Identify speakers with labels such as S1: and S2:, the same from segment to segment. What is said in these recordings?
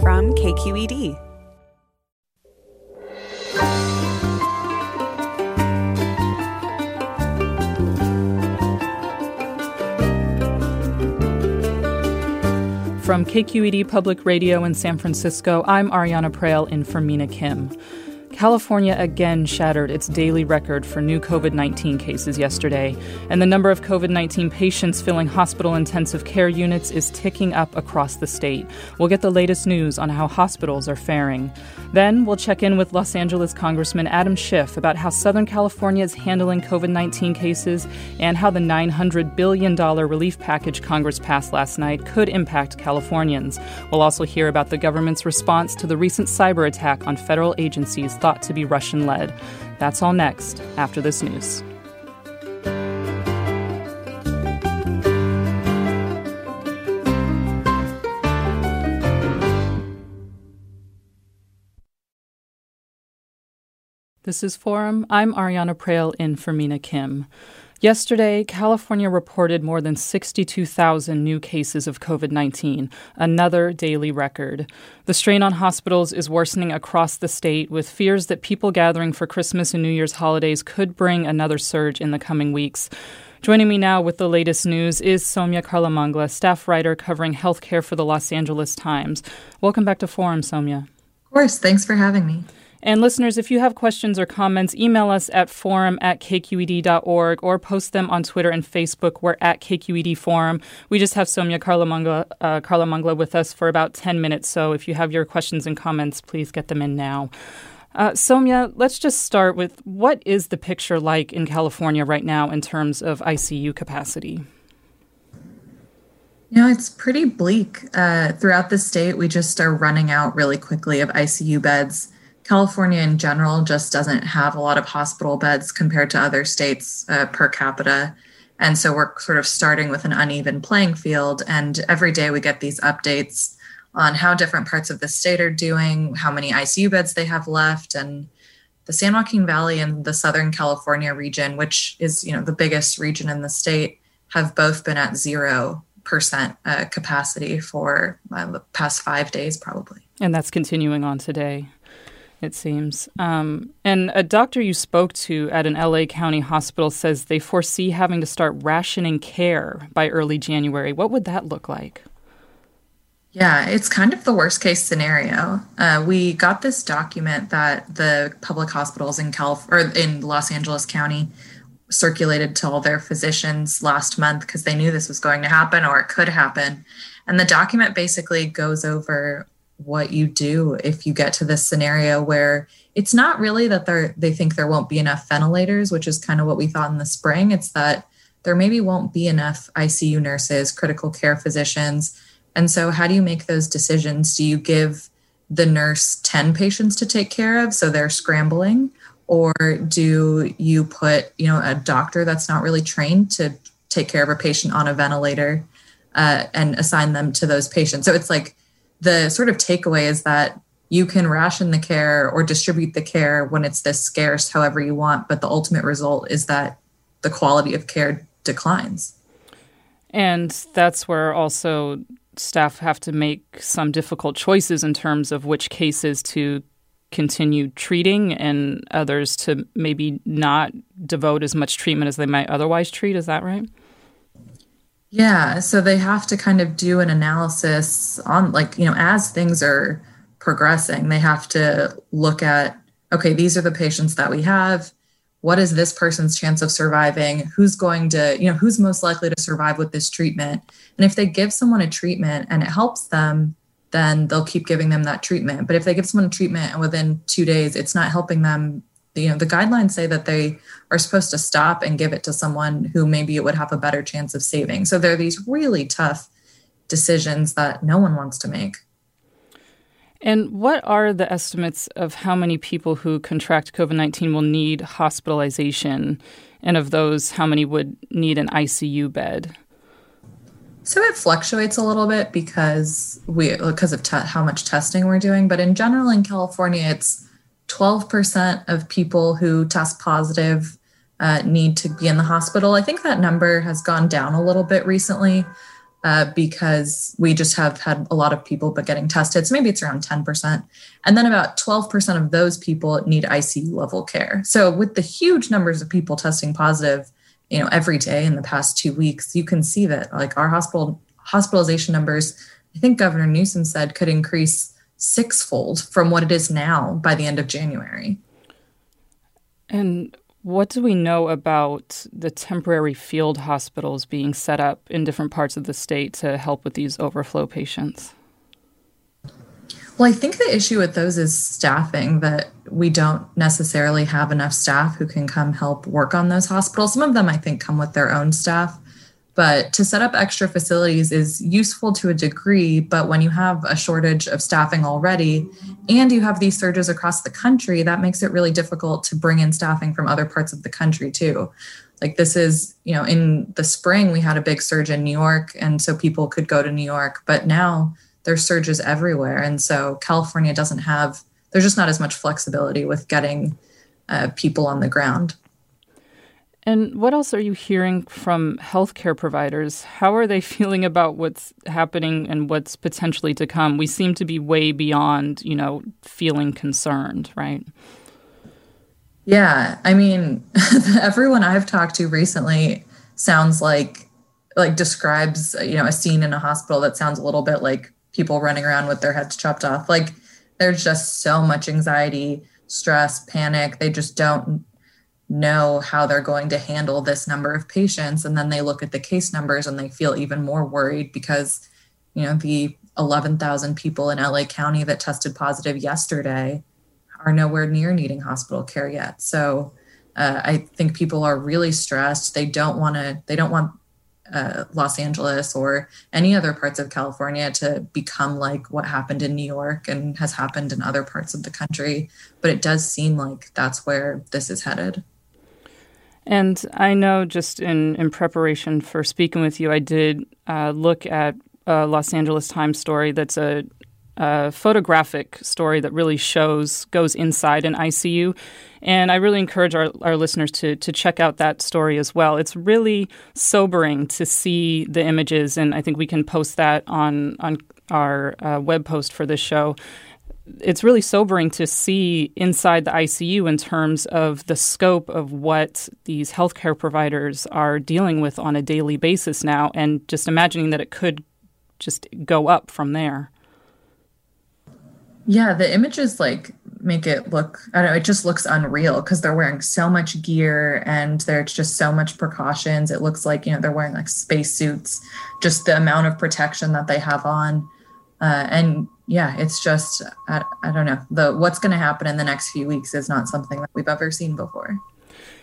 S1: from KQED.
S2: From KQED Public Radio in San Francisco, I'm Ariana Proehl in for Mina Kim. California again shattered its daily record for new COVID 19 cases yesterday, and the number of COVID 19 patients filling hospital intensive care units is ticking up across the state. We'll get the latest news on how hospitals are faring. Then we'll check in with Los Angeles Congressman Adam Schiff about how Southern California is handling COVID 19 cases and how the $900 billion relief package Congress passed last night could impact Californians. We'll also hear about the government's response to the recent cyber attack on federal agencies thought to be Russian led. That's all next after this news. This is Forum. I'm Ariana Proehl in for Mina Kim. Yesterday, California reported more than 62,000 new cases of COVID 19, another daily record. The strain on hospitals is worsening across the state, with fears that people gathering for Christmas and New Year's holidays could bring another surge in the coming weeks. Joining me now with the latest news is Soumya Karlamangla, staff writer covering healthcare for the Los Angeles Times. Welcome back to Forum, Soumya.
S3: Of course. Thanks for having me.
S2: And listeners, if you have questions or comments, email us at forum at kqed.org or post them on Twitter and Facebook. We're at KQED Forum. We just have Soumya Karlamangla, uh, with us for about 10 minutes. So if you have your questions and comments, please get them in now. Uh, Soumya, let's just start with what is the picture like in California right now in terms of ICU capacity?
S3: You know, it's pretty bleak. Uh, throughout the state, we just are running out really quickly of ICU beds. California in general just doesn't have a lot of hospital beds compared to other states uh, per capita. And so we're sort of starting with an uneven playing field. And every day we get these updates on how different parts of the state are doing, how many ICU beds they have left. And the San Joaquin Valley and the Southern California region, which is you know the biggest region in the state, have both been at zero percent uh, capacity for uh, the past five days, probably.
S2: And that's continuing on today it seems. Um, and a doctor you spoke to at an LA County hospital says they foresee having to start rationing care by early January. What would that look like?
S3: Yeah, it's kind of the worst case scenario. Uh, we got this document that the public hospitals in Calif- or in Los Angeles County circulated to all their physicians last month because they knew this was going to happen or it could happen. And the document basically goes over what you do if you get to this scenario where it's not really that they they think there won't be enough ventilators, which is kind of what we thought in the spring. It's that there maybe won't be enough ICU nurses, critical care physicians. And so how do you make those decisions? Do you give the nurse 10 patients to take care of so they're scrambling or do you put, you know, a doctor that's not really trained to take care of a patient on a ventilator uh, and assign them to those patients? So it's like the sort of takeaway is that you can ration the care or distribute the care when it's this scarce however you want but the ultimate result is that the quality of care declines.
S2: And that's where also staff have to make some difficult choices in terms of which cases to continue treating and others to maybe not devote as much treatment as they might otherwise treat. Is that right
S3: yeah, so they have to kind of do an analysis on, like, you know, as things are progressing, they have to look at, okay, these are the patients that we have. What is this person's chance of surviving? Who's going to, you know, who's most likely to survive with this treatment? And if they give someone a treatment and it helps them, then they'll keep giving them that treatment. But if they give someone a treatment and within two days it's not helping them, you know, the guidelines say that they are supposed to stop and give it to someone who maybe it would have a better chance of saving. So there are these really tough decisions that no one wants to make.
S2: And what are the estimates of how many people who contract COVID 19 will need hospitalization? And of those, how many would need an ICU bed?
S3: So it fluctuates a little bit because we because of te- how much testing we're doing, but in general in California it's 12% of people who test positive uh, need to be in the hospital. I think that number has gone down a little bit recently uh, because we just have had a lot of people but getting tested. So maybe it's around 10%. And then about 12% of those people need ICU level care. So with the huge numbers of people testing positive, you know, every day in the past two weeks, you can see that like our hospital hospitalization numbers, I think Governor Newsom said could increase sixfold from what it is now by the end of January.
S2: And what do we know about the temporary field hospitals being set up in different parts of the state to help with these overflow patients?
S3: Well, I think the issue with those is staffing, that we don't necessarily have enough staff who can come help work on those hospitals. Some of them, I think, come with their own staff. But to set up extra facilities is useful to a degree. But when you have a shortage of staffing already and you have these surges across the country, that makes it really difficult to bring in staffing from other parts of the country too. Like this is, you know, in the spring, we had a big surge in New York. And so people could go to New York. But now there's surges everywhere. And so California doesn't have, there's just not as much flexibility with getting uh, people on the ground.
S2: And what else are you hearing from healthcare providers? How are they feeling about what's happening and what's potentially to come? We seem to be way beyond, you know, feeling concerned, right?
S3: Yeah, I mean, everyone I've talked to recently sounds like like describes, you know, a scene in a hospital that sounds a little bit like people running around with their heads chopped off. Like there's just so much anxiety, stress, panic. They just don't know how they're going to handle this number of patients and then they look at the case numbers and they feel even more worried because you know the 11,000 people in LA County that tested positive yesterday are nowhere near needing hospital care yet so uh, I think people are really stressed they don't want to they don't want uh, Los Angeles or any other parts of California to become like what happened in New York and has happened in other parts of the country. But it does seem like that's where this is headed.
S2: And I know just in, in preparation for speaking with you, I did uh, look at a Los Angeles Times story that's a, a, photographic story that really shows, goes inside an ICU. And I really encourage our, our listeners to, to check out that story as well. It's really sobering to see the images, and I think we can post that on, on our uh, web post for this show it's really sobering to see inside the ICU in terms of the scope of what these healthcare providers are dealing with on a daily basis now, and just imagining that it could just go up from there.
S3: Yeah, the images like make it look I don't know, it just looks unreal because they're wearing so much gear and there's just so much precautions. It looks like, you know, they're wearing like space suits, just the amount of protection that they have on. Uh, and yeah, it's just I, I don't know the what's going to happen in the next few weeks is not something that we've ever seen before.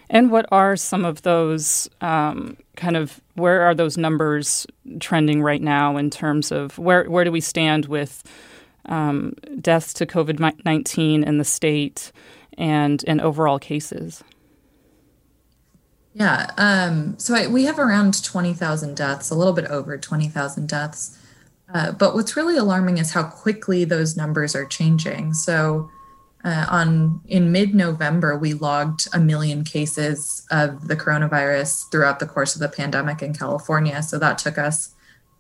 S2: And what are some of those um, kind of where are those numbers trending right now in terms of where where do we stand with um, deaths to COVID nineteen in the state and and overall cases?
S3: Yeah, um, so I, we have around twenty thousand deaths, a little bit over twenty thousand deaths. Uh, but what's really alarming is how quickly those numbers are changing. So, uh, on in mid-November, we logged a million cases of the coronavirus throughout the course of the pandemic in California. So that took us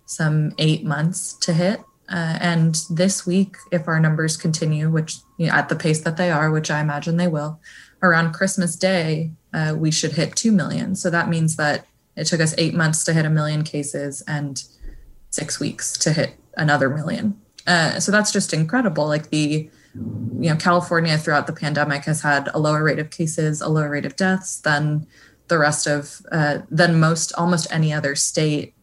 S3: some eight months to hit. Uh, and this week, if our numbers continue, which you know, at the pace that they are, which I imagine they will, around Christmas Day, uh, we should hit two million. So that means that it took us eight months to hit a million cases and six weeks to hit another million. Uh, so that's just incredible. Like the, you know, California throughout the pandemic has had a lower rate of cases, a lower rate of deaths than the rest of, uh, than most, almost any other state.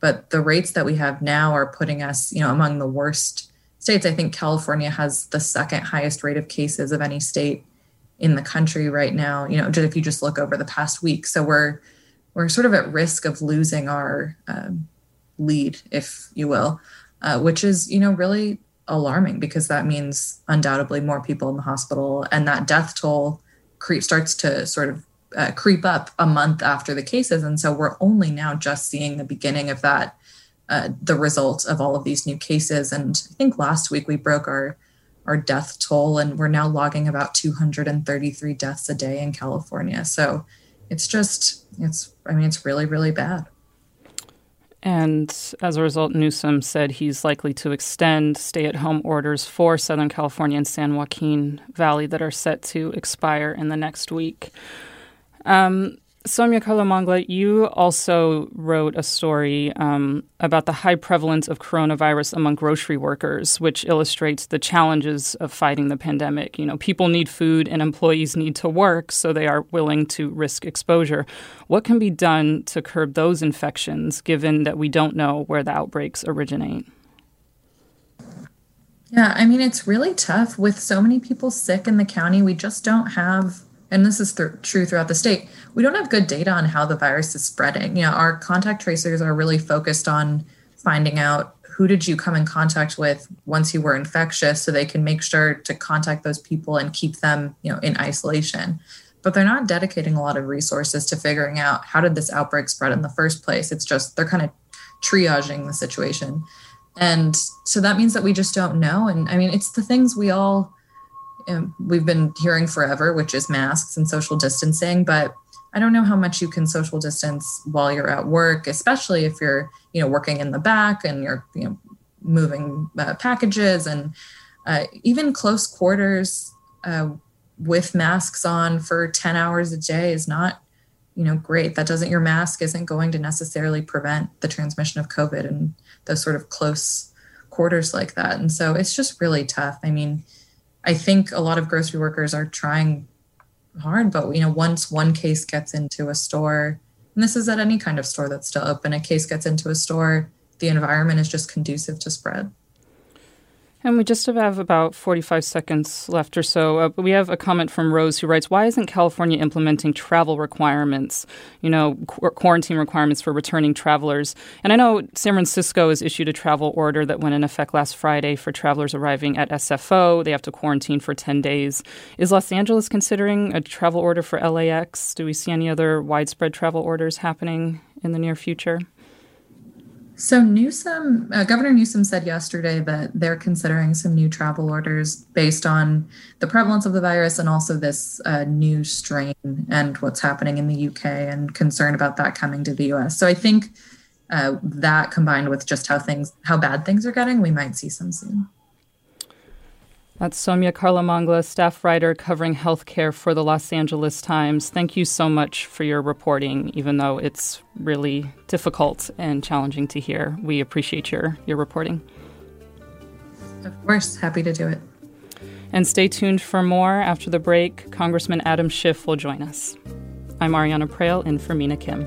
S3: But the rates that we have now are putting us, you know, among the worst states. I think California has the second highest rate of cases of any state in the country right now. You know, if you just look over the past week, so we're we're sort of at risk of losing our um, lead, if you will, uh, which is, you know, really alarming because that means undoubtedly more people in the hospital and that death toll creep starts to sort of uh, creep up a month after the cases. And so we're only now just seeing the beginning of that, uh, the result of all of these new cases. And I think last week we broke our our death toll, and we're now logging about 233 deaths a day in California. So it's just, it's, I mean, it's really, really bad.
S2: And as a result, Newsom said he's likely to extend stay at home orders for Southern California and San Joaquin Valley that are set to expire in the next week. Um, Soumya Karlamangla, you also wrote a story um, about the high prevalence of coronavirus among grocery workers, which illustrates the challenges of fighting the pandemic. You know, people need food and employees need to work, so they are willing to risk exposure. What can be done to curb those infections, given that we don't know where the outbreaks originate?
S3: Yeah, I mean, it's really tough with so many people sick in the county. We just don't have and this is th- true throughout the state, we don't have good data on how the virus is spreading. You know, our contact tracers are really focused on finding out who did you come in contact with once you were infectious so they can make sure to contact those people and keep them, you know, in isolation. But they're not dedicating a lot of resources to figuring out how did this outbreak spread in the first place. It's just they're kind of triaging the situation. And so that means that we just don't know. And I mean, it's the things we all we've been hearing forever, which is masks and social distancing. But I don't know how much you can social distance while you're at work, especially if you're, you know, working in the back and you're, you know, moving uh, packages and uh, even close quarters uh, with masks on for 10 hours a day is not, you know, great. That doesn't, your mask isn't going to necessarily prevent the transmission of COVID and those sort of close quarters like that. And so it's just really tough. I mean, I think a lot of grocery workers are trying hard, but you know, once one case gets into a store, and this is at any kind of store that's still open, a case gets into a store, the environment is just conducive to spread.
S2: And we just have about 45 seconds left or so. Uh, we have a comment from Rose who writes, Why isn't California implementing travel requirements, you know, qu- quarantine requirements for returning travelers? And I know San Francisco has issued a travel order that went in effect last Friday for travelers arriving at SFO. They have to quarantine for 10 days. Is Los Angeles considering a travel order for LAX? Do we see any other widespread travel orders happening in the near future?
S3: So Newsom, uh, Governor Newsom said yesterday that they're considering some new travel orders based on the prevalence of the virus and also this uh, new strain and what's happening in the UK and concern about that coming to the US. So I think uh, that combined with just how things, how bad things are getting, we might see some soon.
S2: That's Soumya Karlamangla, staff writer covering healthcare for the Los Angeles Times. Thank you so much for your reporting, even though it's really difficult and challenging to hear. We appreciate your, your reporting.
S3: Of course, happy to do it.
S2: And stay tuned for more after the break. Congressman Adam Schiff will join us. I'm Ariana Proehl in for Mina Kim.